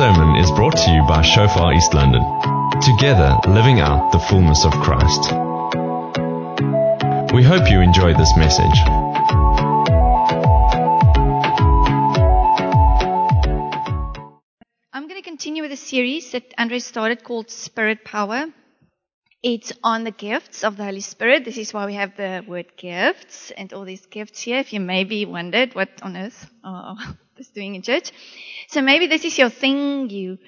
sermon is brought to you by Shofar East London. Together, living out the fullness of Christ. We hope you enjoy this message. I'm going to continue with a series that Andre started called Spirit Power. It's on the gifts of the Holy Spirit. This is why we have the word gifts and all these gifts here. If you maybe wondered what on earth oh, is doing in church. So maybe this is your thing. You,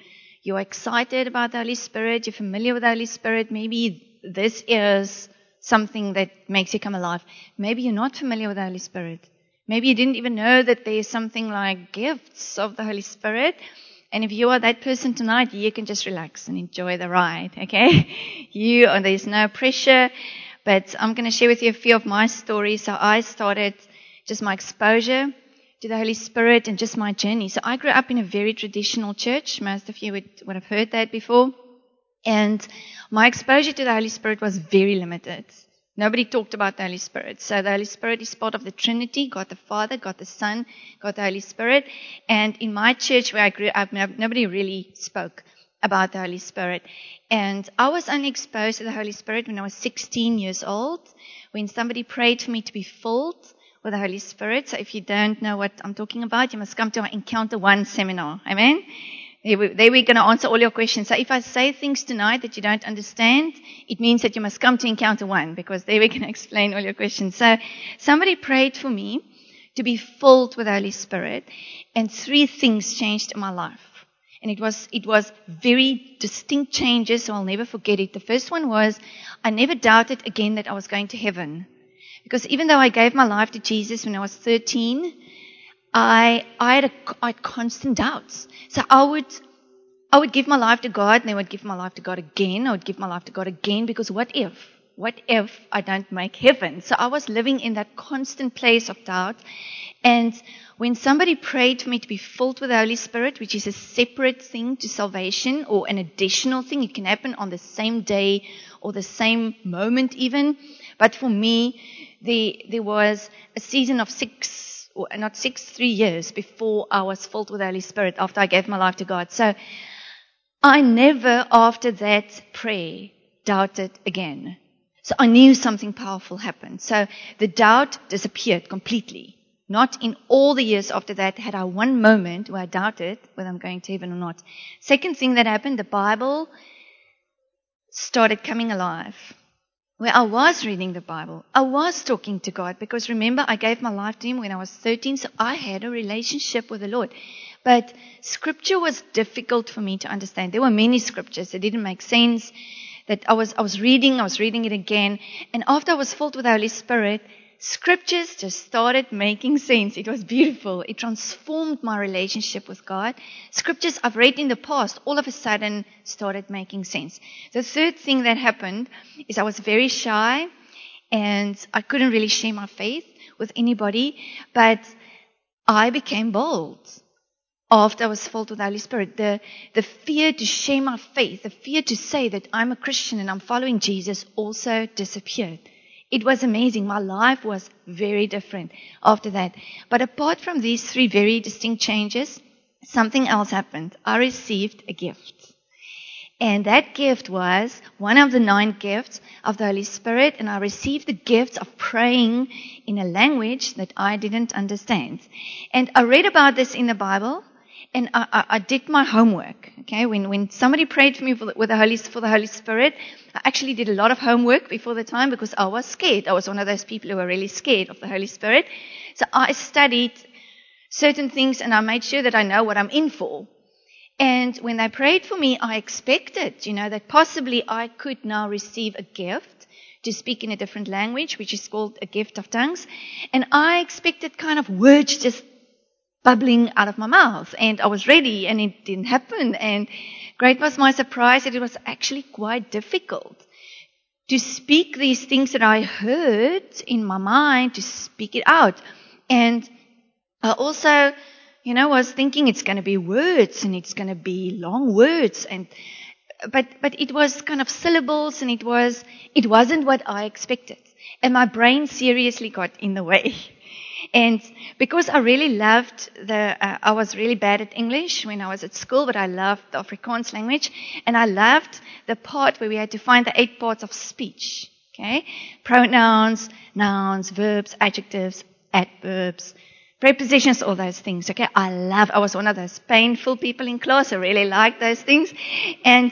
you're excited about the Holy Spirit. You're familiar with the Holy Spirit. Maybe this is something that makes you come alive. Maybe you're not familiar with the Holy Spirit. Maybe you didn't even know that there's something like gifts of the Holy Spirit. And if you are that person tonight, you can just relax and enjoy the ride, okay? You, and there's no pressure, but I'm going to share with you a few of my stories. So I started just my exposure to the Holy Spirit and just my journey. So I grew up in a very traditional church. Most of you would, would have heard that before. And my exposure to the Holy Spirit was very limited. Nobody talked about the Holy Spirit. So the Holy Spirit is part of the Trinity, God the Father, God the Son, God the Holy Spirit. And in my church where I grew up, nobody really spoke about the Holy Spirit. And I was only exposed to the Holy Spirit when I was 16 years old, when somebody prayed for me to be filled with the Holy Spirit. So if you don't know what I'm talking about, you must come to our Encounter One seminar. Amen? There we're going to answer all your questions. So if I say things tonight that you don't understand, it means that you must come to Encounter One because there we're going to explain all your questions. So somebody prayed for me to be filled with the Holy Spirit and three things changed in my life. And it was, it was very distinct changes, so I'll never forget it. The first one was I never doubted again that I was going to heaven. Because even though I gave my life to Jesus when I was 13, I, I had, a, I had constant doubts. So I would, I would give my life to God and then I would give my life to God again. I would give my life to God again because what if? What if I don't make heaven? So I was living in that constant place of doubt. And when somebody prayed for me to be filled with the Holy Spirit, which is a separate thing to salvation or an additional thing, it can happen on the same day or the same moment even. But for me, there, there was a season of six or not six, three years before I was filled with the Holy Spirit after I gave my life to God. So I never after that prayer doubted again. So I knew something powerful happened. So the doubt disappeared completely. Not in all the years after that had I one moment where I doubted whether I'm going to heaven or not. Second thing that happened, the Bible started coming alive where I was reading the Bible. I was talking to God because remember, I gave my life to Him when I was 13, so I had a relationship with the Lord. But scripture was difficult for me to understand. There were many scriptures that didn't make sense. That I was, I was reading, I was reading it again. And after I was filled with the Holy Spirit, scriptures just started making sense. It was beautiful. It transformed my relationship with God. Scriptures I've read in the past all of a sudden started making sense. The third thing that happened is I was very shy and I couldn't really share my faith with anybody, but I became bold after I was filled with the Holy Spirit. The, the fear to share my faith, the fear to say that I'm a Christian and I'm following Jesus also disappeared. It was amazing. My life was very different after that. But apart from these three very distinct changes, something else happened. I received a gift. And that gift was one of the nine gifts of the Holy Spirit. And I received the gift of praying in a language that I didn't understand. And I read about this in the Bible and I, I, I, did my homework. Okay, when when somebody prayed for me for the, with the Holy for the Holy Spirit, I actually did a lot of homework before the time because I was scared. I was one of those people who were really scared of the Holy Spirit. So I studied certain things and I made sure that I know what I'm in for. And when they prayed for me, I expected, you know, that possibly I could now receive a gift to speak in a different language, which is called a gift of tongues. And I expected kind of words just bubbling out of my mouth. And I was ready and it didn't happen. And great was my surprise that it was actually quite difficult to speak these things that I heard in my mind, to speak it out. And I also, you know, was thinking it's going to be words and it's going to be long words and but but it was kind of syllables and it was it wasn't what I expected. And my brain seriously got in the way. And because I really loved the, uh, I was really bad at English when I was at school, but I loved the Afrikaans language. And I loved the part where we had to find the eight parts of speech. Okay? Pronouns, nouns, verbs, adjectives, adverbs, prepositions, all those things. Okay? I love, I was one of those painful people in class. I really liked those things. And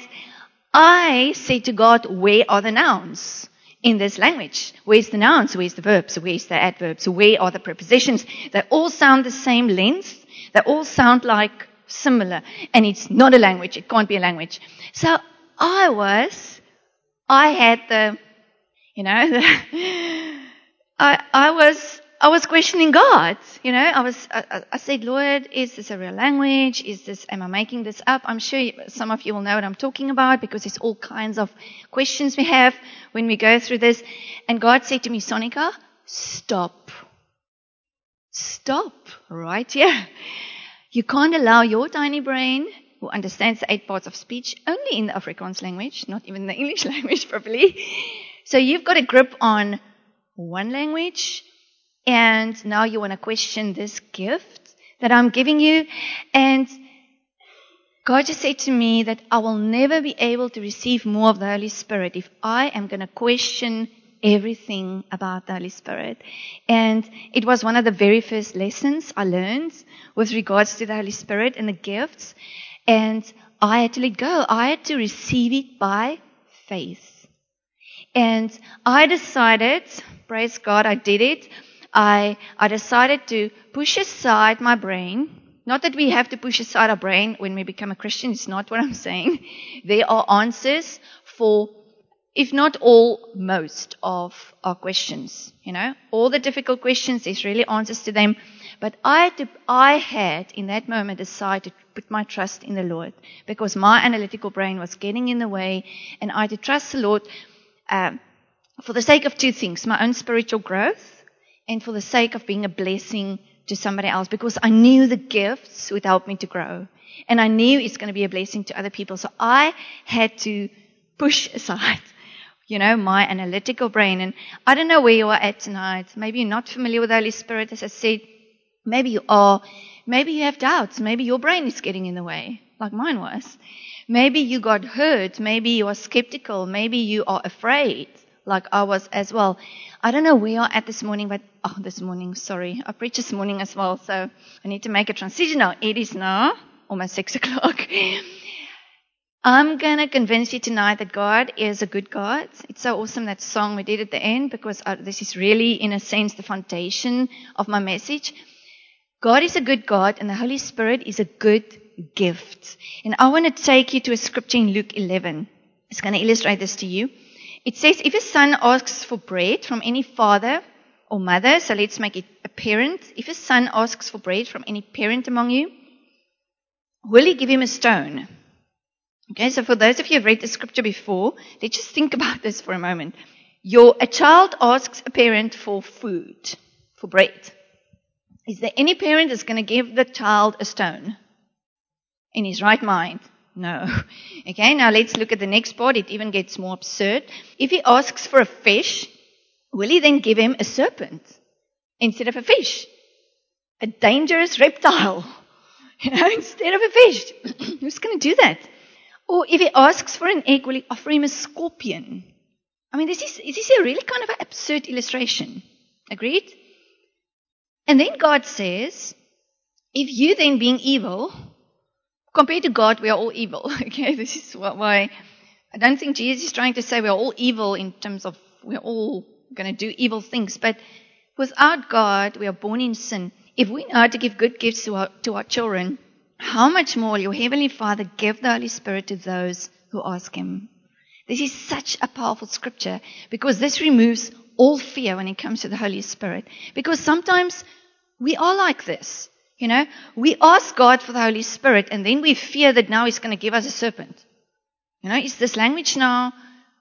I say to God, where are the nouns? In this language. Where's the nouns? Where's the verbs? Where's the adverbs? Where are the prepositions? They all sound the same length. They all sound like similar. And it's not a language. It can't be a language. So I was, I had the, you know, the, I, I was I was questioning God. You know, I was, I, I, said, Lord, is this a real language? Is this, am I making this up? I'm sure some of you will know what I'm talking about because there's all kinds of questions we have when we go through this. And God said to me, Sonika, stop. Stop right here. You can't allow your tiny brain, who understands the eight parts of speech, only in the Afrikaans language, not even the English language properly. So you've got a grip on one language and now you want to question this gift that I'm giving you. And God just said to me that I will never be able to receive more of the Holy Spirit if I am going to question everything about the Holy Spirit. And it was one of the very first lessons I learned with regards to the Holy Spirit and the gifts. And I had to let go. I had to receive it by faith. And I decided, praise God, I did it. I, I decided to push aside my brain. Not that we have to push aside our brain when we become a Christian. It's not what I'm saying. There are answers for, if not all, most of our questions. You know, all the difficult questions, there's really answers to them. But I had, to, I had in that moment decided to put my trust in the Lord because my analytical brain was getting in the way and I had to trust the Lord um, for the sake of two things, my own spiritual growth and for the sake of being a blessing to somebody else because I knew the gifts would help me to grow. And I knew it's going to be a blessing to other people. So I had to push aside, you know, my analytical brain. And I don't know where you are at tonight. Maybe you're not familiar with the Holy Spirit, as I said. Maybe you are. Maybe you have doubts. Maybe your brain is getting in the way, like mine was. Maybe you got hurt. Maybe you are skeptical. Maybe you are afraid like I was as well. I don't know where you're at this morning, but oh, this morning, sorry, I preached this morning as well, so I need to make a transition now. It is now almost six o'clock. I'm gonna convince you tonight that God is a good God. It's so awesome that song we did at the end because uh, this is really, in a sense, the foundation of my message. God is a good God, and the Holy Spirit is a good gift. And I want to take you to a scripture in Luke 11. It's going to illustrate this to you. It says, if a son asks for bread from any father or mother, so let's make it a parent, if a son asks for bread from any parent among you, will he give him a stone? Okay, so for those of you who have read the scripture before, let's just think about this for a moment. Your, a child asks a parent for food, for bread. Is there any parent that's going to give the child a stone in his right mind? No. Okay, now let's look at the next part. It even gets more absurd. If he asks for a fish, will he then give him a serpent instead of a fish? A dangerous reptile, you know, instead of a fish. Who's going to do that? Or if he asks for an egg, will he offer him a scorpion? I mean, this is, this is a really kind of an absurd illustration. Agreed? And then God says, if you then being evil Compared to God, we are all evil. Okay, this is why I don't think Jesus is trying to say we're all evil in terms of we're all going to do evil things. But without God, we are born in sin. If we know to give good gifts to our, to our children, how much more will your Heavenly Father give the Holy Spirit to those who ask Him? This is such a powerful scripture because this removes all fear when it comes to the Holy Spirit. Because sometimes we are like this. You know, we ask God for the Holy Spirit and then we fear that now He's going to give us a serpent. You know, is this language now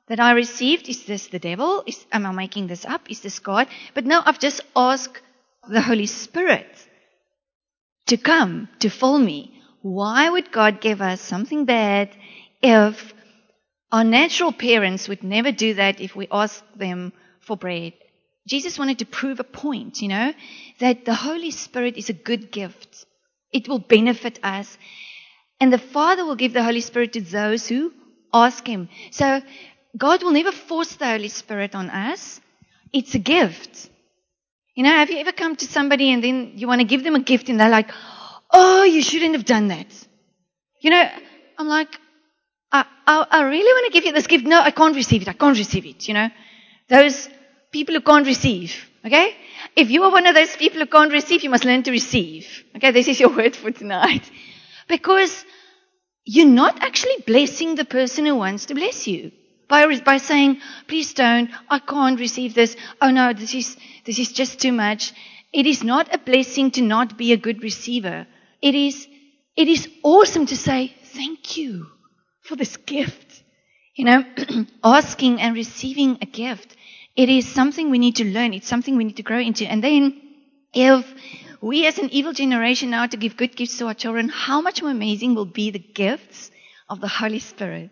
that I received, is this the devil? Is, am I making this up? Is this God? But no, I've just asked the Holy Spirit to come, to fill me. Why would God give us something bad if our natural parents would never do that if we ask them for bread? Jesus wanted to prove a point, you know, that the Holy Spirit is a good gift. It will benefit us. And the Father will give the Holy Spirit to those who ask Him. So God will never force the Holy Spirit on us. It's a gift. You know, have you ever come to somebody and then you want to give them a gift and they're like, oh, you shouldn't have done that. You know, I'm like, I, I, I really want to give you this gift. No, I can't receive it. I can't receive it. You know, those people who can't receive. Okay? If you are one of those people who can't receive, you must learn to receive. Okay, this is your word for tonight. Because you're not actually blessing the person who wants to bless you. By, by saying, please don't, I can't receive this. Oh no, this is, this is just too much. It is not a blessing to not be a good receiver. It is, it is awesome to say, thank you for this gift. You know, asking and receiving a gift. It is something we need to learn. It's something we need to grow into. And then, if we as an evil generation now to give good gifts to our children, how much more amazing will be the gifts of the Holy Spirit?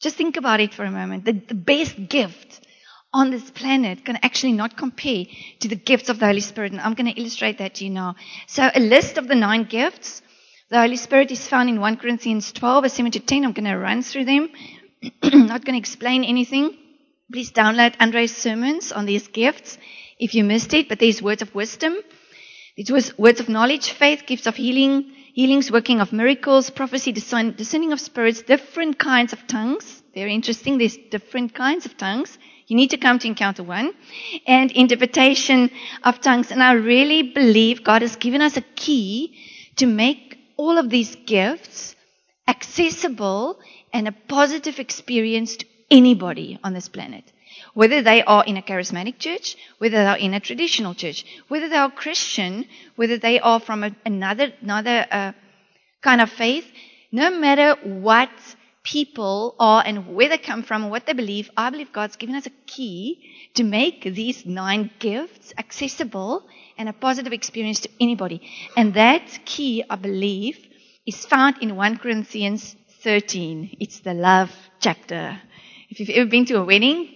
Just think about it for a moment. The, the best gift on this planet can actually not compare to the gifts of the Holy Spirit. And I'm going to illustrate that to you now. So a list of the nine gifts. The Holy Spirit is found in 1 Corinthians 12, verse 7 to 10. I'm going to run through them. Not going to explain anything. Please download Andre's sermons on these gifts if you missed it. But there's words of wisdom. It was words of knowledge, faith, gifts of healing, healings, working of miracles, prophecy, discerning of spirits, different kinds of tongues. Very interesting. There's different kinds of tongues. You need to come to encounter one. And interpretation of tongues. And I really believe God has given us a key to make all of these gifts accessible and a positive experience to anybody on this planet. Whether they are in a charismatic church, whether they are in a traditional church, whether they are Christian, whether they are from a, another, another uh, kind of faith, no matter what people are and where they come from and what they believe, I believe God's given us a key to make these nine gifts accessible and a positive experience to anybody. And that key, I believe, is found in 1 Corinthians 13. It's the love chapter. If you've ever been to a wedding,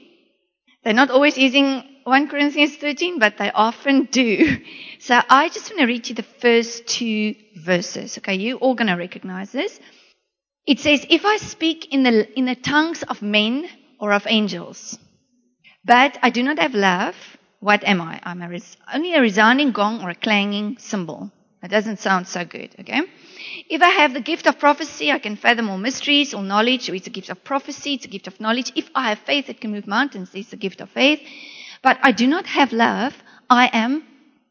they're not always using 1 Corinthians 13, but they often do. So I just want to read you the first two verses. Okay, you all going to recognize this. It says, If I speak in the, in the tongues of men or of angels, but I do not have love, what am I? I'm a res- only a resounding gong or a clanging cymbal. That doesn't sound so good, okay? If I have the gift of prophecy, I can fathom all mysteries, all knowledge. It's a gift of prophecy, it's a gift of knowledge. If I have faith, it can move mountains. It's a gift of faith. But I do not have love, I am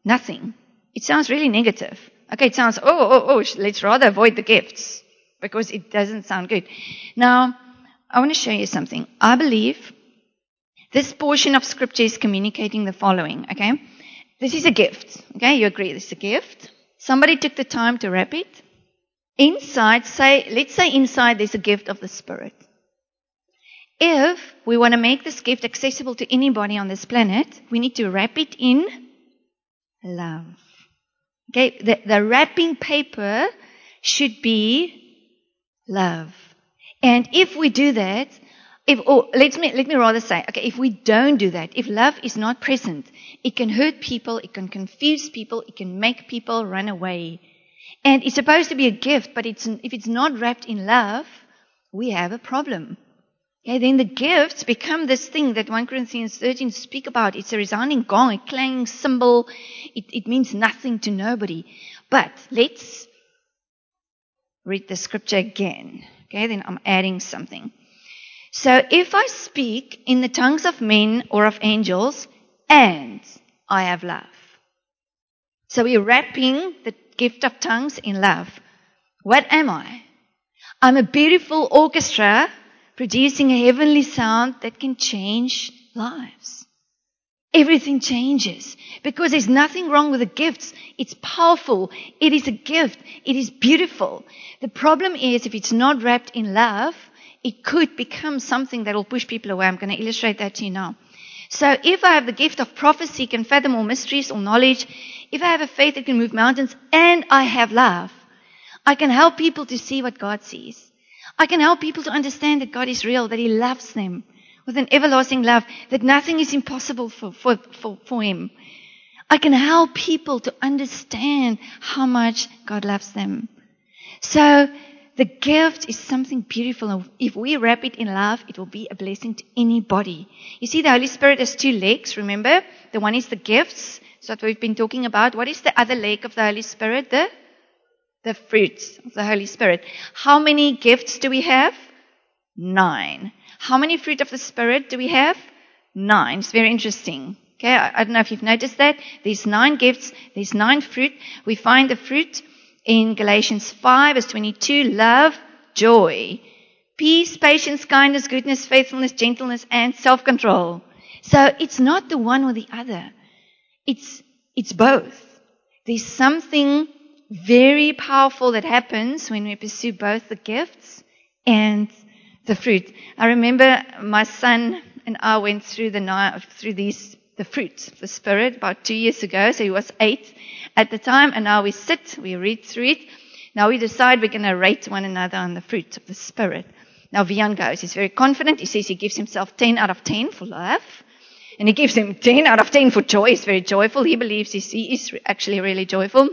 nothing. It sounds really negative. Okay, it sounds, oh, oh, oh, let's rather avoid the gifts because it doesn't sound good. Now, I want to show you something. I believe this portion of scripture is communicating the following, okay? This is a gift, okay? You agree this is a gift. Somebody took the time to wrap it. Inside, say, let's say inside there's a gift of the Spirit. If we want to make this gift accessible to anybody on this planet, we need to wrap it in love. Okay, the, the wrapping paper should be love. And if we do that, if, or let me, let me rather say, okay, if we don't do that, if love is not present, it can hurt people, it can confuse people, it can make people run away. And it's supposed to be a gift, but it's, if it's not wrapped in love, we have a problem. Okay, then the gifts become this thing that 1 Corinthians 13 speak about. It's a resounding gong, a clanging cymbal. It, it means nothing to nobody. But let's read the scripture again. Okay, then I'm adding something. So if I speak in the tongues of men or of angels, and I have love. So we're wrapping the gift of tongues in love. What am I? I'm a beautiful orchestra producing a heavenly sound that can change lives. Everything changes because there's nothing wrong with the gifts. It's powerful. It is a gift. It is beautiful. The problem is if it's not wrapped in love, it could become something that will push people away. I'm going to illustrate that to you now. So if I have the gift of prophecy, can fathom all mysteries or knowledge, if I have a faith that can move mountains, and I have love, I can help people to see what God sees. I can help people to understand that God is real, that He loves them. with an everlasting love that nothing is impossible for, for, for, for him. I can help people to understand how much God loves them. So the gift is something beautiful. If we wrap it in love, it will be a blessing to anybody. You see, the Holy Spirit has two legs, remember? The one is the gifts. That's what we've been talking about. What is the other leg of the Holy Spirit? The, the fruits of the Holy Spirit. How many gifts do we have? Nine. How many fruit of the Spirit do we have? Nine. It's very interesting. Okay, I, I don't know if you've noticed that. There's nine gifts, there's nine fruit. We find the fruit in Galatians 5 verse 22, love, joy, peace, patience, kindness, goodness, faithfulness, gentleness, and self-control. So it's not the one or the other. It's, it's both. There's something very powerful that happens when we pursue both the gifts and the fruit. I remember my son and I went through the night through these the fruit the spirit about two years ago. So he was eight at the time, and now we sit, we read through it. Now we decide we're going to rate one another on the fruit of the spirit. Now Vian goes. He's very confident. He says he gives himself 10 out of 10 for love. And he gives him 10 out of 10 for joy. He's very joyful. He believes he is actually really joyful.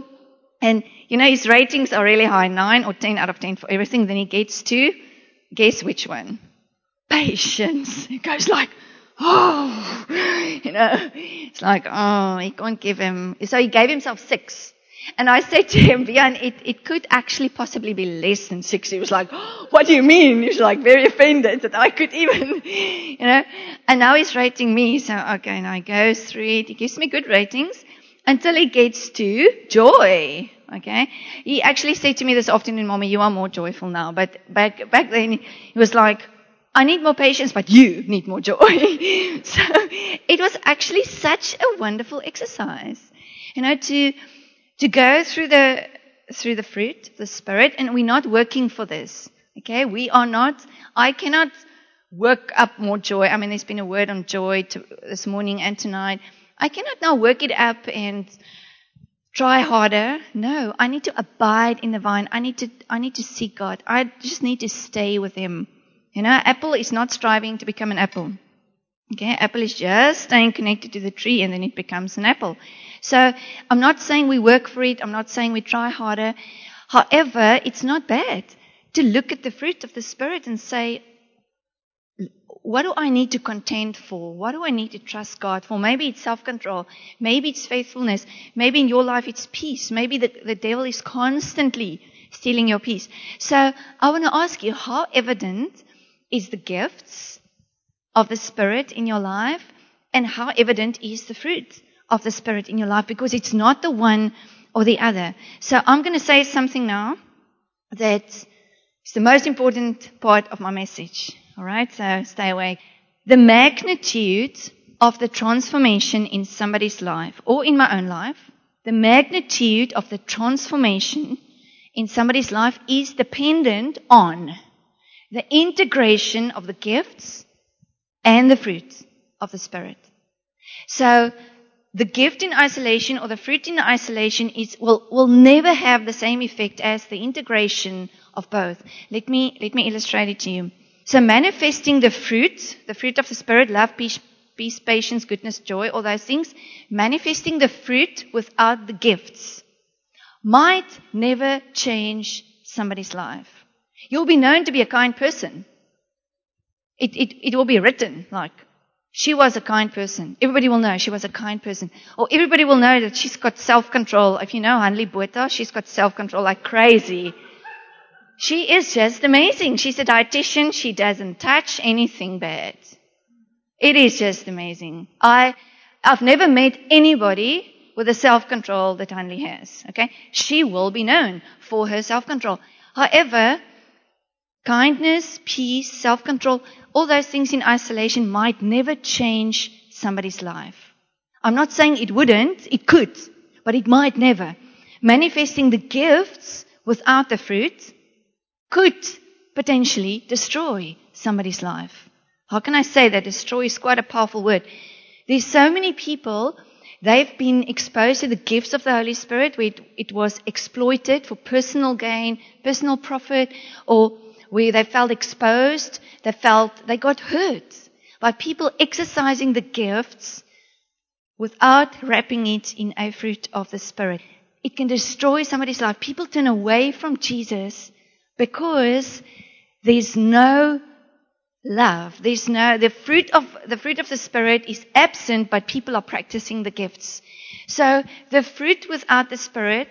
And, you know, his ratings are really high, 9 or 10 out of 10 for everything. Then he gets to, guess which one? Patience. He goes like, oh, you know, it's like, oh, he can't give him. So he gave himself six. And I said to him, Vian, it, it could actually possibly be less than six. He was like, oh, what do you mean? He was like very offended that I could even, you know. And now he's rating me. So, okay, now he goes through it. He gives me good ratings until he gets to joy. Okay. He actually said to me this afternoon, Mommy, you are more joyful now. But back, back then he was like, I need more patience, but you need more joy. so it was actually such a wonderful exercise, you know, to, to go through the, through the fruit, the spirit, and we're not working for this. Okay. We are not, I cannot work up more joy. I mean, there's been a word on joy to, this morning and tonight. I cannot now work it up and try harder. No, I need to abide in the vine. I need to, I need to seek God. I just need to stay with Him. You know, Apple is not striving to become an apple. Okay, apple is just staying connected to the tree and then it becomes an apple. So I'm not saying we work for it. I'm not saying we try harder. However, it's not bad to look at the fruit of the Spirit and say, what do I need to contend for? What do I need to trust God for? Maybe it's self-control. Maybe it's faithfulness. Maybe in your life it's peace. Maybe the, the devil is constantly stealing your peace. So I want to ask you, how evident is the gifts of the Spirit in your life and how evident is the fruit of the Spirit in your life because it's not the one or the other. So I'm going to say something now that is the most important part of my message. All right, so stay awake. The magnitude of the transformation in somebody's life or in my own life, the magnitude of the transformation in somebody's life is dependent on the integration of the gifts and the fruit of the Spirit. So the gift in isolation or the fruit in isolation is, will, will never have the same effect as the integration of both. Let me, let me illustrate it to you. So manifesting the fruit, the fruit of the Spirit, love, peace, peace, patience, goodness, joy, all those things, manifesting the fruit without the gifts might never change somebody's life. You'll be known to be a kind person. It, it, it will be written like, she was a kind person. Everybody will know she was a kind person. Or everybody will know that she's got self-control. If you know Hanli Botha, she's got self-control like crazy. She is just amazing. She's a dietitian. She doesn't touch anything bad. It is just amazing. I, I've never met anybody with the self-control that Hanli has. Okay? She will be known for her self-control. However, Kindness, peace, self-control, all those things in isolation might never change somebody's life. I'm not saying it wouldn't, it could, but it might never. Manifesting the gifts without the fruit could potentially destroy somebody's life. How can I say that? Destroy is quite a powerful word. There's so many people, they've been exposed to the gifts of the Holy Spirit where it, it was exploited for personal gain, personal profit, or where they felt exposed, they felt they got hurt. by people exercising the gifts without wrapping it in a fruit of the Spirit. It can destroy somebody's life. People turn away from Jesus because there's no love. There's no, the fruit of, the fruit of the Spirit is absent, but people are practicing the gifts. So the fruit without the Spirit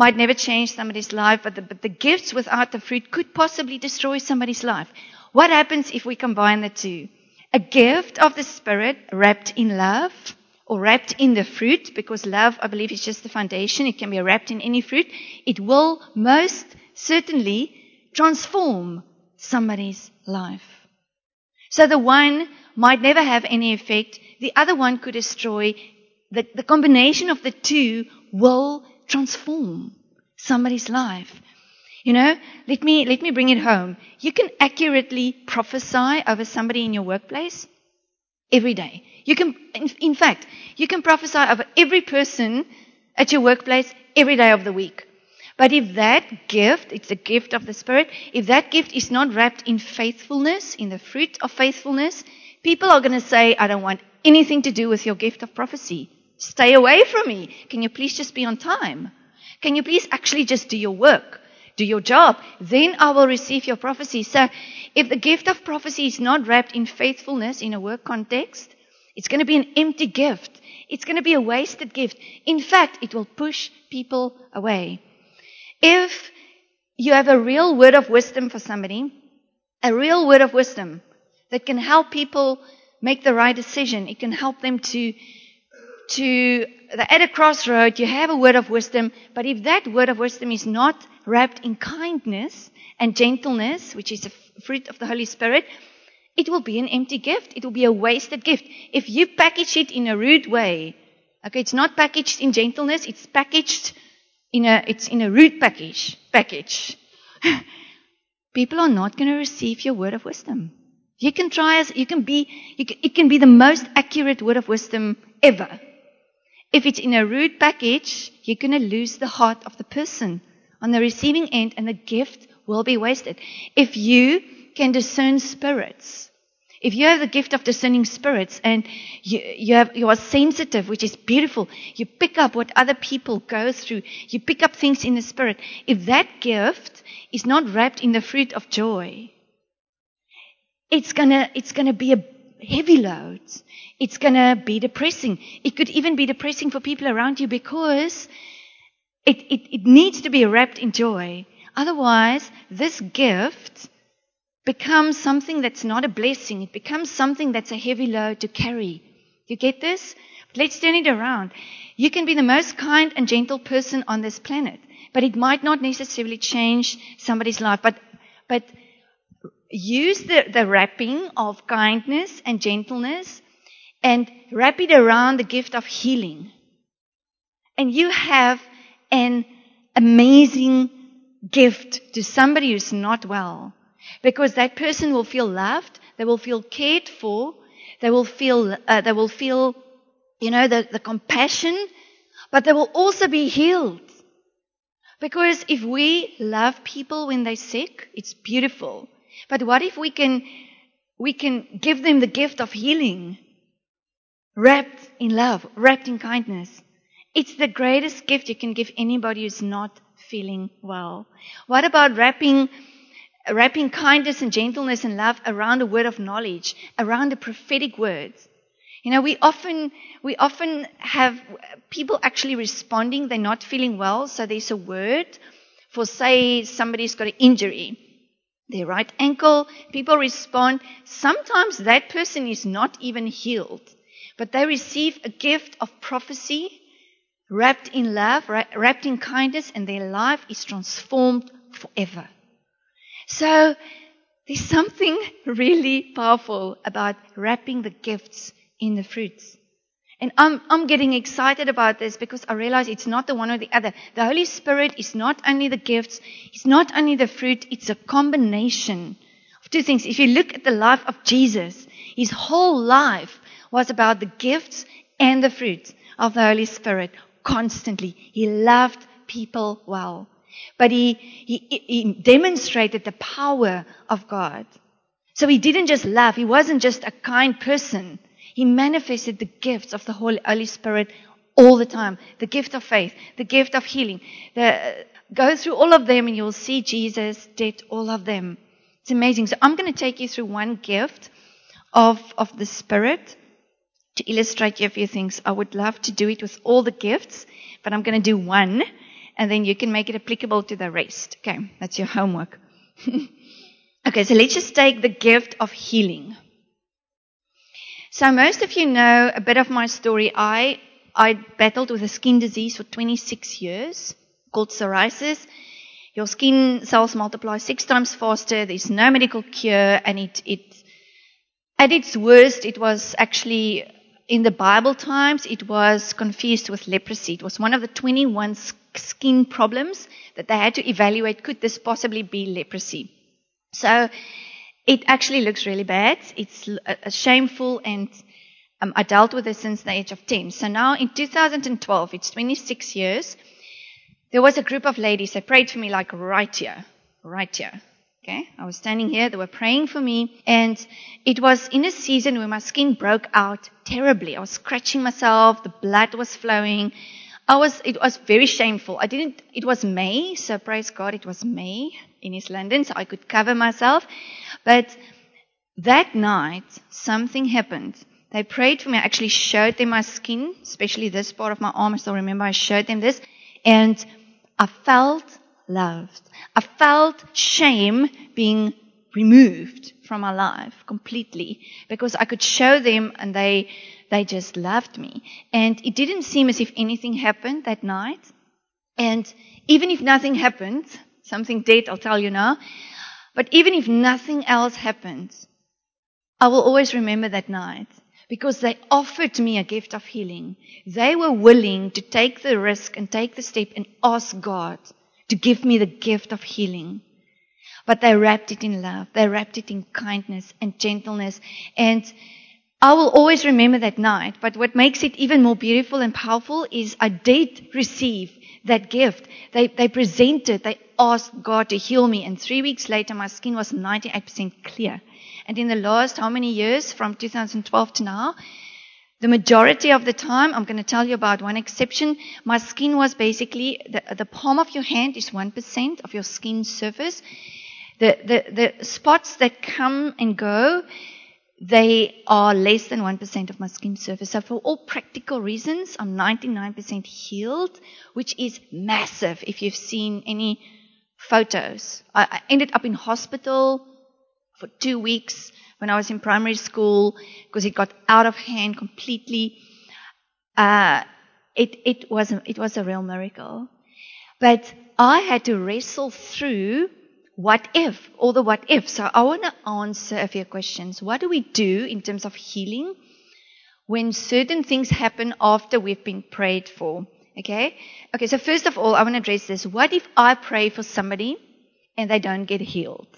might never change somebody's life, but the, but the gifts without the fruit could possibly destroy somebody's life. What happens if we combine the two? A gift of the Spirit wrapped in love or wrapped in the fruit, because love, I believe, is just the foundation. It can be wrapped in any fruit. It will most certainly transform somebody's life. So the one might never have any effect. The other one could destroy. The, the combination of the two will transform somebody's life. You know, let me, let me bring it home. You can accurately prophesy over somebody in your workplace every day. You can, in, fact, you can prophesy over every person at your workplace every day of the week. But if that gift, it's a gift of the Spirit, if that gift is not wrapped in faithfulness, in the fruit of faithfulness, people are going to say, I don't want anything to do with your gift of prophecy. Stay away from me. Can you please just be on time? Can you please actually just do your work? Do your job? Then I will receive your prophecy. So if the gift of prophecy is not wrapped in faithfulness in a work context, it's going to be an empty gift. It's going to be a wasted gift. In fact, it will push people away. If you have a real word of wisdom for somebody, a real word of wisdom that can help people make the right decision, it can help them to, to, at a crossroad, you have a word of wisdom, but if that word of wisdom is not wrapped in kindness and gentleness, which is a fruit of the Holy Spirit, it will be an empty gift. It will be a wasted gift. If you package it in a rude way, okay, it's not packaged in gentleness, it's packaged in a, it's in a rude package, package. People are not going to receive your word of wisdom. You can try as, you can be, you can, it can be the most accurate word of wisdom ever. If it's in a rude package, you're going to lose the heart of the person on the receiving end and the gift will be wasted. If you can discern spirits, if you have the gift of discerning spirits and you, you, have, you are sensitive, which is beautiful, you pick up what other people go through, you pick up things in the spirit. If that gift is not wrapped in the fruit of joy, it's gonna, it's gonna be a heavy load. It's gonna be depressing. It could even be depressing for people around you because it, it, it needs to be wrapped in joy. Otherwise, this gift becomes something that's not a blessing. It becomes something that's a heavy load to carry. You get this? Let's turn it around. You can be the most kind and gentle person on this planet, but it might not necessarily change somebody's life. But, but use the, the wrapping of kindness and gentleness and wrap it around the gift of healing. And you have an amazing gift to somebody who's not well. Because that person will feel loved, they will feel cared for, they will feel, uh, they will feel, you know, the, the compassion, but they will also be healed. Because if we love people when they're sick, it's beautiful. But what if we can, we can give them the gift of healing, wrapped in love, wrapped in kindness? It's the greatest gift you can give anybody who's not feeling well. What about wrapping wrapping kindness and gentleness and love around a word of knowledge, around the prophetic words. You know, we often, we often have people actually responding, they're not feeling well, so there's a word for say somebody's got an injury. Their right ankle, people respond. Sometimes that person is not even healed, but they receive a gift of prophecy wrapped in love, wrapped in kindness, and their life is transformed forever. So there's something really powerful about wrapping the gifts in the fruits. And I'm, I'm getting excited about this because I realize it's not the one or the other. The Holy Spirit is not only the gifts, it's not only the fruit, it's a combination of two things. If you look at the life of Jesus, his whole life was about the gifts and the fruit of the Holy Spirit constantly. He loved people well. But he, he, he demonstrated the power of God. So he didn't just love, he wasn't just a kind person. He manifested the gifts of the Holy Spirit all the time. The gift of faith, the gift of healing. The, go through all of them and you'll see Jesus did all of them. It's amazing. So I'm going to take you through one gift of, of the Spirit to illustrate you a few things. I would love to do it with all the gifts, but I'm going to do one and then you can make it applicable to the rest. Okay, that's your homework. okay, so let's just take the gift of healing. So most of you know a bit of my story. I I battled with a skin disease for 26 years called psoriasis. Your skin cells multiply six times faster. There's no medical cure, and it it at its worst, it was actually in the Bible times. It was confused with leprosy. It was one of the 21 skin problems that they had to evaluate. Could this possibly be leprosy? So it actually looks really bad. It's shameful and um, I dealt with it since the age of 10. So now in 2012, it's 26 years, there was a group of ladies that prayed for me like right here, right here. Okay, I was standing here, they were praying for me, and it was in a season where my skin broke out terribly. I was scratching myself, the blood was flowing. I was, it was very shameful. I didn't, it was May, so praise God, it was May in East London, so I could cover myself. But that night, something happened. They prayed for me. I actually showed them my skin, especially this part of my arm. I still remember I showed them this. And I felt loved. I felt shame being removed from my life completely because I could show them and they, they just loved me. And it didn't seem as if anything happened that night. And even if nothing happened, something did, I'll tell you now. But even if nothing else happened, I will always remember that night because they offered me a gift of healing. They were willing to take the risk and take the step and ask God to give me the gift of healing. But they wrapped it in love. They wrapped it in kindness and gentleness. And I will always remember that night. But what makes it even more beautiful and powerful is I did receive that gift. They, they presented, they asked God to heal me. And three weeks later, my skin was 98% clear. And in the last how many years, from 2012 to now, the majority of the time, I'm going to tell you about one exception. My skin was basically, the, the palm of your hand is 1% of your skin surface. The, the, the spots that come and go, they are less than 1% of my skin surface. So for all practical reasons, I'm 99% healed, which is massive if you've seen any photos. I, ended up in hospital for two weeks when I was in primary school because it got out of hand completely. Uh, it, it, was a, it was a real miracle. But I had to wrestle through what if, all the what if. So I want to answer a few questions. What do we do in terms of healing when certain things happen after we've been prayed for? Okay? Okay, so first of all, I want to address this. What if I pray for somebody and they don't get healed?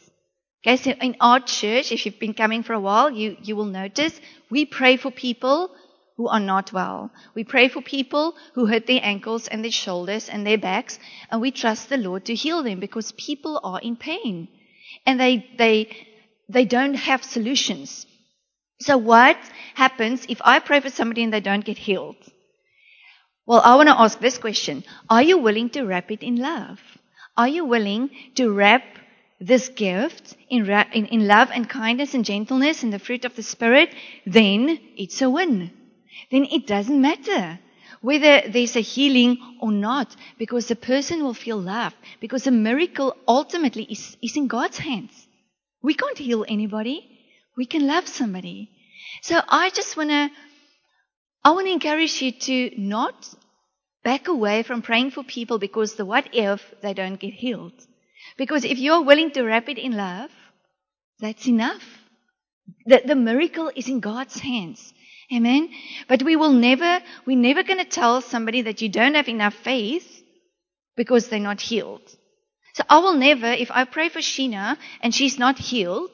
Okay, so in our church, if you've been coming for a while, you, you will notice we pray for people who are not well. We pray for people who hurt their ankles and their shoulders and their backs, and we trust the Lord to heal them because people are in pain. And they, they, they don't have solutions. So what happens if I pray for somebody and they don't get healed? Well, I want to ask this question. Are you willing to wrap it in love? Are you willing to wrap this gift in, in, in love and kindness and gentleness and the fruit of the Spirit, then it's a win. Then it doesn't matter whether there's a healing or not, because the person will feel loved, because the miracle ultimately is, is in God's hands. We can't heal anybody. We can love somebody. So I just want to, I want to encourage you to not back away from praying for people because the what if they don't get healed. Because if you're willing to wrap it in love, that's enough. The, the miracle is in God's hands. Amen. But we will never, we're never going to tell somebody that you don't have enough faith because they're not healed. So I will never, if I pray for Sheena and she's not healed,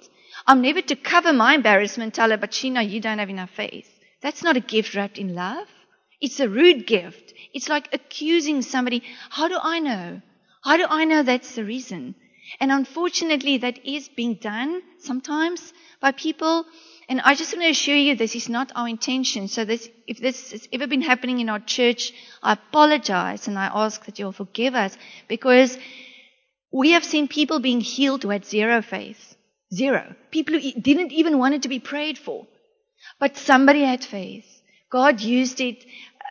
I'm never to cover my embarrassment tell her, but Sheena, you don't have enough faith. That's not a gift wrapped in love. It's a rude gift. It's like accusing somebody. How do I know? How do I know that's the reason? And unfortunately, that is being done sometimes by people. And I just want to assure you this is not our intention. So this, if this has ever been happening in our church, I apologize and I ask that you'll forgive us because we have seen people being healed who had zero faith. Zero. People who didn't even want it to be prayed for. But somebody had faith. God used it.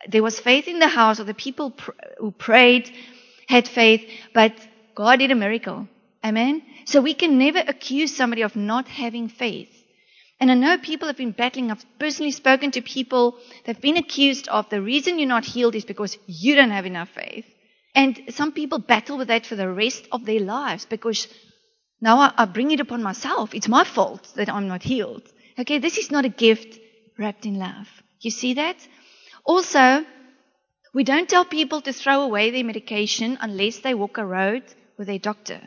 There was faith in the house, or the people pr- who prayed had faith, but God did a miracle. Amen? So we can never accuse somebody of not having faith. And I know people have been battling. I've personally spoken to people that have been accused of the reason you're not healed is because you don't have enough faith. And some people battle with that for the rest of their lives because now I, I bring it upon myself. It's my fault that I'm not healed. Okay, this is not a gift wrapped in love. You see that? Also, we don't tell people to throw away their medication unless they walk a road with their doctor.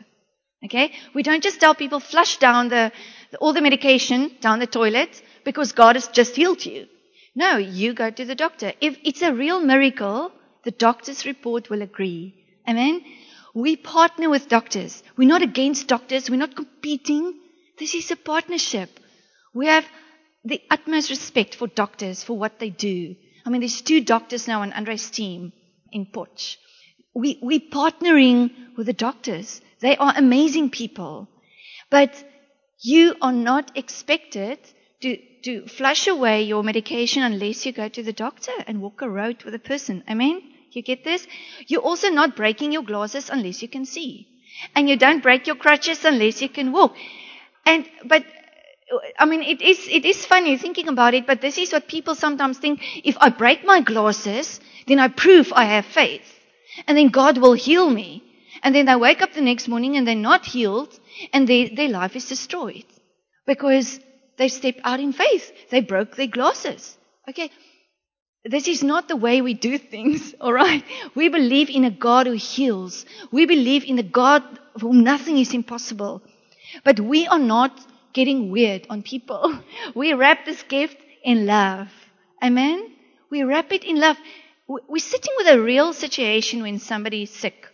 Okay? We don't just tell people flush down the, all the medication down the toilet because God has just healed you. No, you go to the doctor. If it's a real miracle, the doctor's report will agree. Amen? We partner with doctors. We're not against doctors. We're not competing. This is a partnership. We have the utmost respect for doctors, for what they do. I mean, there's two doctors now on Andre's team in Potch. We, we're partnering with the doctors. They are amazing people. But you are not expected to, to flush away your medication unless you go to the doctor and walk a road with a person. Amen? You get this? You're also not breaking your glasses unless you can see. And you don't break your crutches unless you can walk. And, but, I mean, it is, it is funny thinking about it, but this is what people sometimes think. If I break my glasses, then I prove I have faith. And then God will heal me. And then they wake up the next morning and they're not healed and they, their life is destroyed because they stepped out in faith. They broke their glasses. Okay. This is not the way we do things, alright? We believe in a God who heals. We believe in a God for whom nothing is impossible. But we are not getting weird on people. We wrap this gift in love. Amen? We wrap it in love. We're sitting with a real situation when somebody is sick.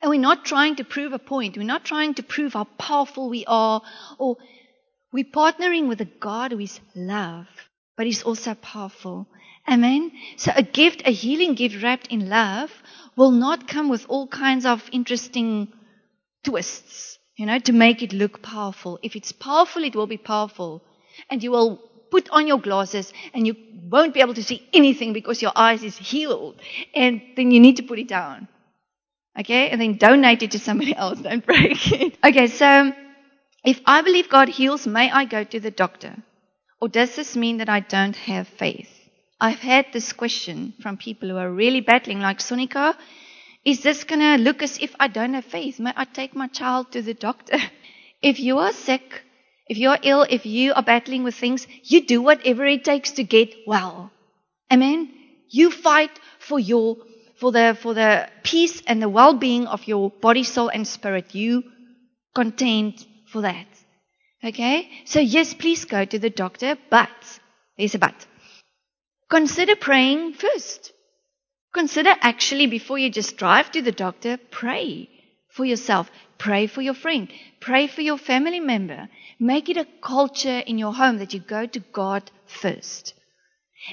And we're not trying to prove a point. We're not trying to prove how powerful we are. Or we're partnering with a God who is love, but He's also powerful. Amen. So a gift, a healing gift wrapped in love will not come with all kinds of interesting twists, you know, to make it look powerful. If it's powerful, it will be powerful. And you will put on your glasses and you won't be able to see anything because your eyes is healed. And then you need to put it down. Okay? And then donate it to somebody else. Don't break it. Okay, so if I believe God heals, may I go to the doctor? Or does this mean that I don't have faith? I've had this question from people who are really battling, like Sonika. Is this going to look as if I don't have faith? May I take my child to the doctor? If you are sick, if you're ill, if you are battling with things, you do whatever it takes to get well. Amen? You fight for your for the, for the peace and the well-being of your body, soul, and spirit. You contend for that. Okay? So yes, please go to the doctor, but, there's a but. Consider praying first. Consider actually before you just drive to the doctor, pray for yourself. Pray for your friend. Pray for your family member. Make it a culture in your home that you go to God first.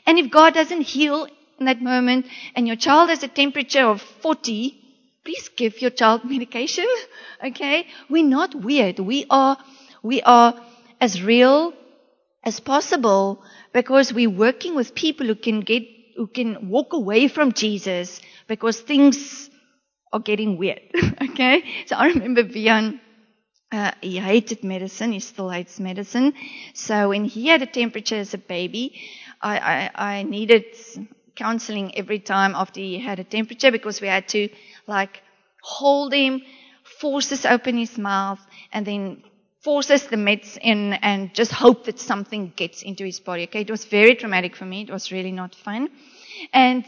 And if God doesn't heal in that moment and your child has a temperature of 40, please give your child medication. Okay? We're not weird. We are, we are as real as possible because we're working with people who can get, who can walk away from Jesus because things are getting weird. okay? So I remember Vian, uh, he hated medicine. He still hates medicine. So when he had a temperature as a baby, I, I, I needed counseling every time after he had a temperature because we had to like hold him, force us open his mouth, and then force us the meds in and just hope that something gets into his body. Okay, it was very traumatic for me. It was really not fun. And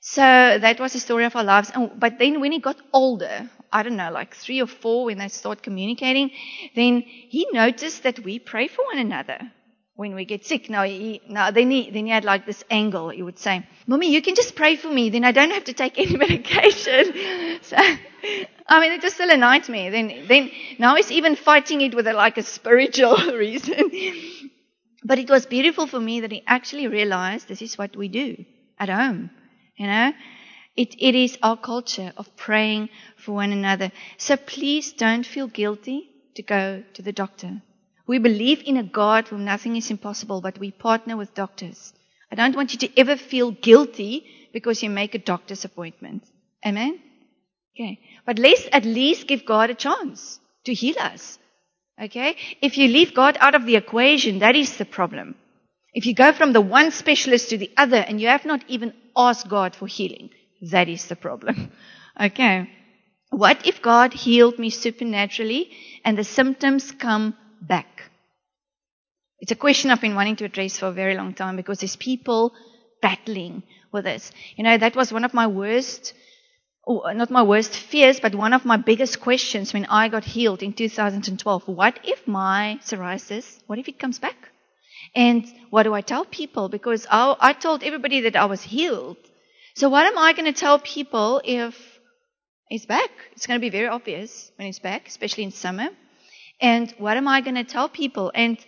so that was the story of our lives. But then when he got older, I don't know, like three or four, when they start communicating, then he noticed that we pray for one another when we get sick. Now, he, then he, then he had like this angle. He would say, "Mommy, you can just pray for me. Then I don't have to take any medication." so I, I mean, it was still a nightmare. Then, then now he's even fighting it with a, like a spiritual reason. but it was beautiful for me that he actually realized this is what we do at home. You know, it, it is our culture of praying for one another. So please don't feel guilty to go to the doctor. We believe in a God whom nothing is impossible, but we partner with doctors. I don't want you to ever feel guilty because you make a doctor's appointment. Amen? Okay. But let's at least give God a chance to heal us. Okay? If you leave God out of the equation, that is the problem. If you go from the one specialist to the other and you have not even asked God for healing, that is the problem. Okay. What if God healed me supernaturally and the symptoms come back? It's a question I've been wanting to address for a very long time because there's people battling with this. You know, that was one of my worst, or not my worst fears, but one of my biggest questions when I got healed in 2012. What if my psoriasis, what if it comes back? And what do I tell people? Because I, I told everybody that I was healed. So what am I going to tell people if it's back? It's going to be very obvious when it's back, especially in summer. And what am I going to tell people? And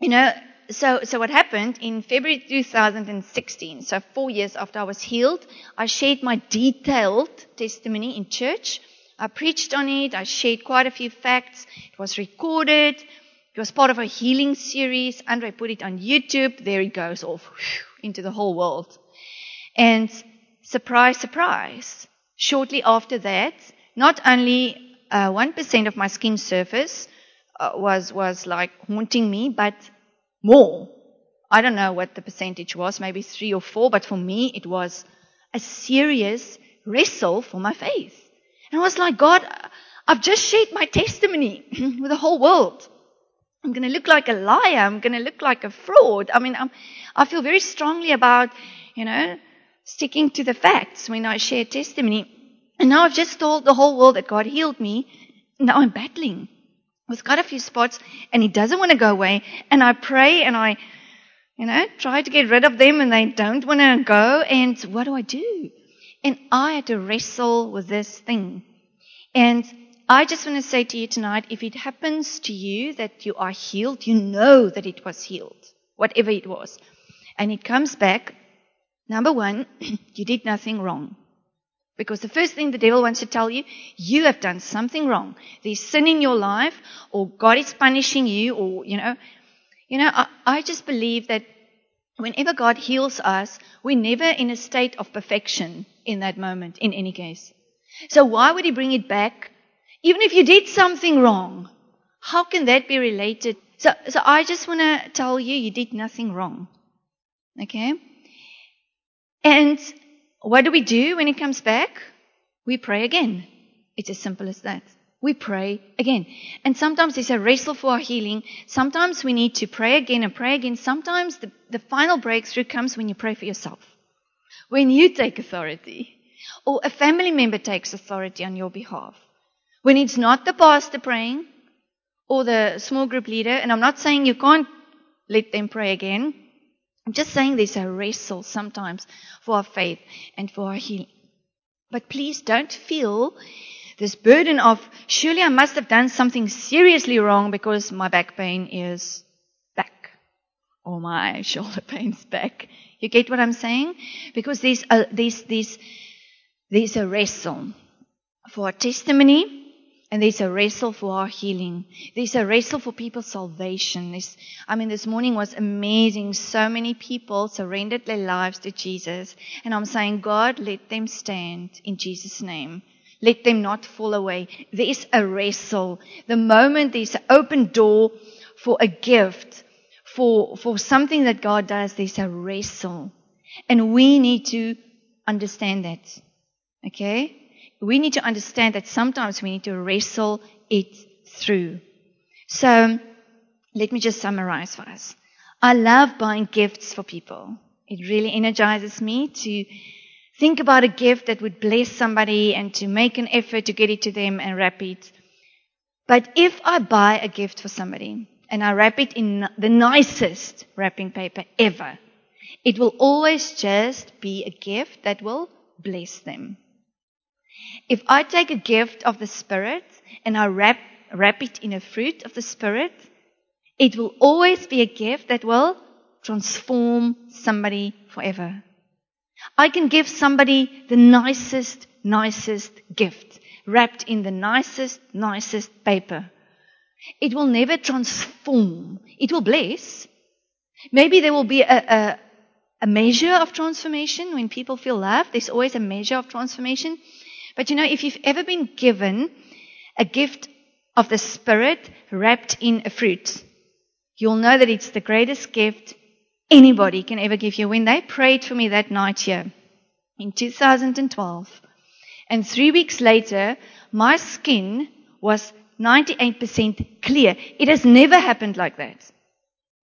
you know, so, so what happened in February 2016, so four years after I was healed, I shared my detailed testimony in church. I preached on it. I shared quite a few facts. It was recorded. It was part of a healing series. Andre put it on YouTube. There it goes off into the whole world. And surprise, surprise. Shortly after that, not only uh, 1% of my skin surface uh, was, was like haunting me, but more. I don't know what the percentage was, maybe three or four, but for me it was a serious wrestle for my faith. And I was like, God, I've just shared my testimony with the whole world. I'm going to look like a liar. I'm going to look like a fraud. I mean, I'm, I feel very strongly about, you know, sticking to the facts when I share testimony. And now I've just told the whole world that God healed me. Now I'm battling with quite a few spots and he doesn't want to go away. And I pray and I, you know, try to get rid of them and they don't want to go. And what do I do? And I had to wrestle with this thing. And I just want to say to you tonight, if it happens to you that you are healed, you know that it was healed, whatever it was. And it comes back, number one, you did nothing wrong. Because the first thing the devil wants to tell you, you have done something wrong. There's sin in your life, or God is punishing you, or, you know. You know, I, I just believe that whenever God heals us, we're never in a state of perfection in that moment, in any case. So why would he bring it back? Even if you did something wrong, how can that be related? So, so I just want to tell you, you did nothing wrong. Okay? And what do we do when it comes back? We pray again. It's as simple as that. We pray again. And sometimes it's a wrestle for our healing. Sometimes we need to pray again and pray again. Sometimes the, the final breakthrough comes when you pray for yourself. When you take authority. Or a family member takes authority on your behalf. When it's not the pastor praying or the small group leader, and I'm not saying you can't let them pray again. I'm just saying there's a wrestle sometimes for our faith and for our healing. But please don't feel this burden of, surely I must have done something seriously wrong because my back pain is back. Or my shoulder pain's back. You get what I'm saying? Because there's a, there's, there's, there's a wrestle for testimony and there's a wrestle for our healing. There's a wrestle for people's salvation. There's, I mean, this morning was amazing. So many people surrendered their lives to Jesus. And I'm saying, God, let them stand in Jesus' name. Let them not fall away. There's a wrestle. The moment there's an open door for a gift, for, for something that God does, there's a wrestle. And we need to understand that. Okay? We need to understand that sometimes we need to wrestle it through. So, let me just summarize for us. I love buying gifts for people. It really energizes me to think about a gift that would bless somebody and to make an effort to get it to them and wrap it. But if I buy a gift for somebody and I wrap it in the nicest wrapping paper ever, it will always just be a gift that will bless them. If I take a gift of the Spirit and I wrap, wrap it in a fruit of the Spirit, it will always be a gift that will transform somebody forever. I can give somebody the nicest, nicest gift wrapped in the nicest, nicest paper. It will never transform. It will bless. Maybe there will be a, a, a measure of transformation when people feel loved. There's always a measure of transformation. But you know, if you've ever been given a gift of the Spirit wrapped in a fruit, you'll know that it's the greatest gift anybody can ever give you. When they prayed for me that night here in 2012, and three weeks later, my skin was 98% clear. It has never happened like that.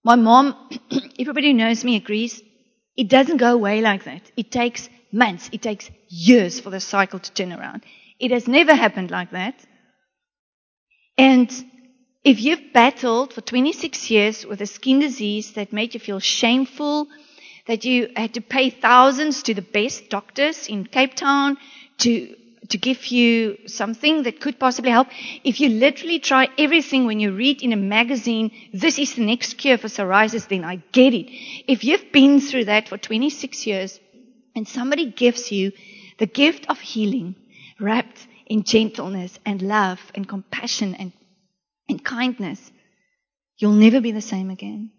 My mom, everybody who knows me agrees, it doesn't go away like that. It takes months, it takes years for the cycle to turn around. It has never happened like that. And if you've battled for 26 years with a skin disease that made you feel shameful, that you had to pay thousands to the best doctors in Cape Town to to give you something that could possibly help. If you literally try everything when you read in a magazine, this is the next cure for psoriasis, then I get it. If you've been through that for 26 years and somebody gives you the gift of healing wrapped in gentleness and love and compassion and, and kindness, you'll never be the same again.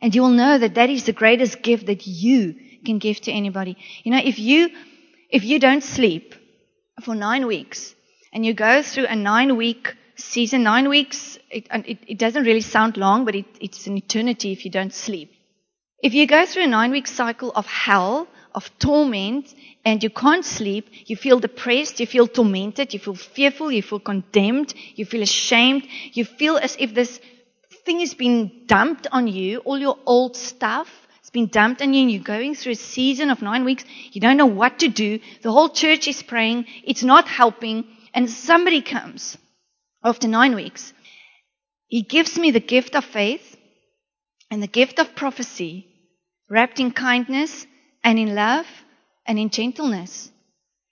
And you will know that that is the greatest gift that you can give to anybody. You know, if you, if you don't sleep, for nine weeks and you go through a nine week season, nine weeks, it, it, it doesn't really sound long, but it, it's an eternity if you don't sleep. If you go through a nine week cycle of hell, of torment, and you can't sleep, you feel depressed, you feel tormented, you feel fearful, you feel condemned, you feel ashamed, you feel as if this thing is being dumped on you, all your old stuff, has been dumped on you and you're going through a season of nine weeks. You don't know what to do. The whole church is praying. It's not helping. And somebody comes after nine weeks. He gives me the gift of faith and the gift of prophecy wrapped in kindness and in love and in gentleness.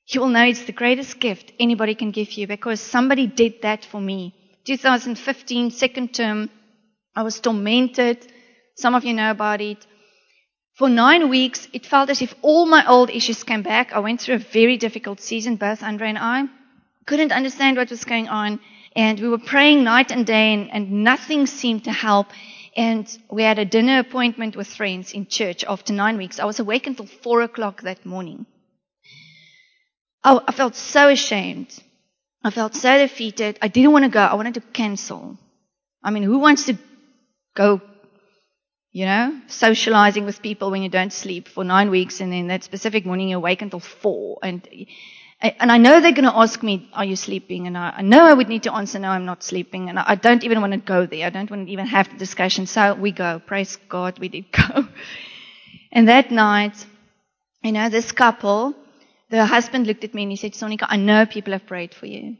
You will know it's the greatest gift anybody can give you because somebody did that for me. 2015, second term, I was tormented. Some of you know about it. For nine weeks, it felt as if all my old issues came back. I went through a very difficult season, both Andre and I. Couldn't understand what was going on. And we were praying night and day, and, and nothing seemed to help. And we had a dinner appointment with friends in church after nine weeks. I was awake until four o'clock that morning. I, I felt so ashamed. I felt so defeated. I didn't want to go. I wanted to cancel. I mean, who wants to go you know, socializing with people when you don't sleep for nine weeks and then that specific morning you wake until four. And, and I know they're going to ask me, are you sleeping? And I, know I would need to answer, no, I'm not sleeping. And I, I don't even want to go there. I don't want to even have the discussion. So we go. Praise God, we did go. and that night, you know, this couple, the husband looked at me and he said, Sonika, I know people have prayed for you.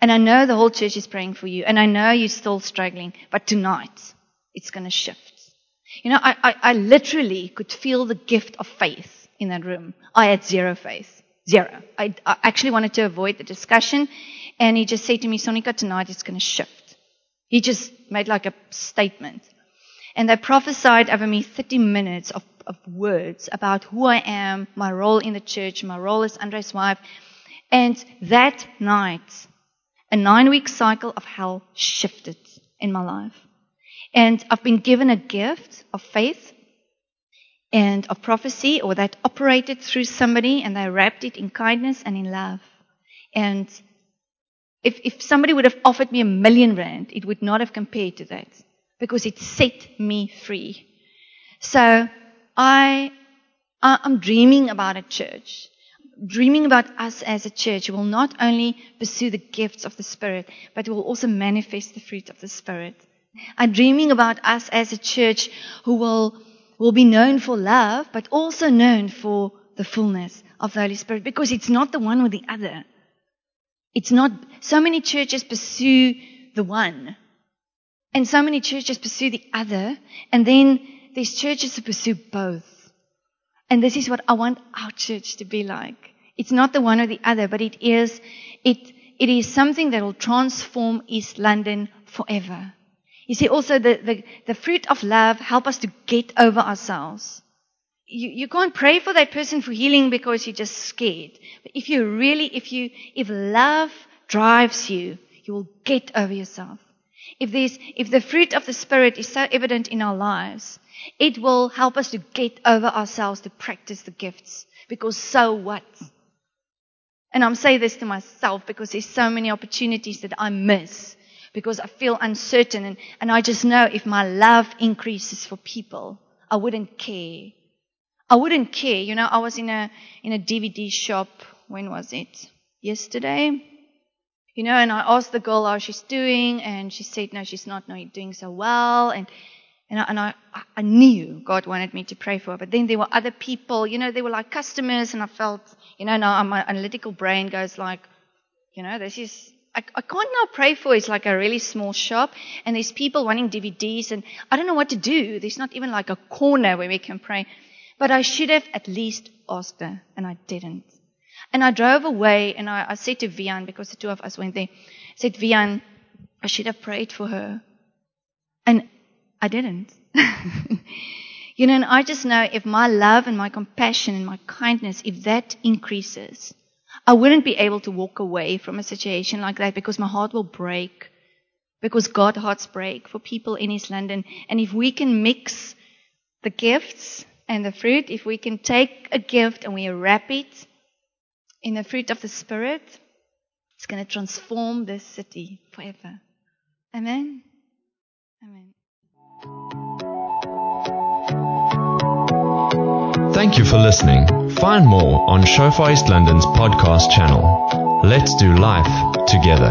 And I know the whole church is praying for you. And I know you're still struggling. But tonight, it's going to shift. You know, I, I, I literally could feel the gift of faith in that room. I had zero faith. Zero. I, I actually wanted to avoid the discussion. And he just said to me, Sonika, tonight it's going to shift. He just made like a statement. And they prophesied over me 30 minutes of, of words about who I am, my role in the church, my role as Andre's wife. And that night, a nine week cycle of hell shifted in my life. And I've been given a gift of faith and of prophecy, or that operated through somebody and they wrapped it in kindness and in love. And if, if somebody would have offered me a million rand, it would not have compared to that because it set me free. So I, I'm dreaming about a church, dreaming about us as a church who will not only pursue the gifts of the Spirit, but will also manifest the fruit of the Spirit. I'm dreaming about us as a church who will, will be known for love, but also known for the fullness of the Holy Spirit because it's not the one or the other. It's not, so many churches pursue the one and so many churches pursue the other and then there's churches pursue both. And this is what I want our church to be like. It's not the one or the other, but it is, it, it is something that will transform East London forever. You see, also the, the, the fruit of love help us to get over ourselves. You, you can't pray for that person for healing because you're just scared. But if you really, if you, if love drives you, you will get over yourself. If this, if the fruit of the Spirit is so evident in our lives, it will help us to get over ourselves to practice the gifts. Because so what? And I'm saying this to myself because there's so many opportunities that I miss because I feel uncertain and, and I just know if my love increases for people, I wouldn't care. I wouldn't care. You know, I was in a, in a DVD shop. When was it? Yesterday. You know, and I asked the girl how she's doing and she said, no, she's not not doing so well. And, and I, and I, I knew God wanted me to pray for her. But then there were other people, you know, they were like customers and I felt, you know, now my analytical brain goes like, you know, this is, I, I can't now pray for it's like a really small shop and there's people wanting DVDs and I don't know what to do. There's not even like a corner where we can pray. But I should have at least asked her and I didn't. And I drove away and I, I said to Vian, because the two of us went there, I said, Vian, I should have prayed for her. And I didn't. you know, and I just know if my love and my compassion and my kindness, if that increases, I wouldn't be able to walk away from a situation like that because my heart will break. Because God hearts break for people in East London. And if we can mix the gifts and the fruit, if we can take a gift and we wrap it in the fruit of the Spirit, it's going to transform this city forever. Amen. Amen. Thank you for listening. Find more on Shofar East London's podcast channel. Let's do life together.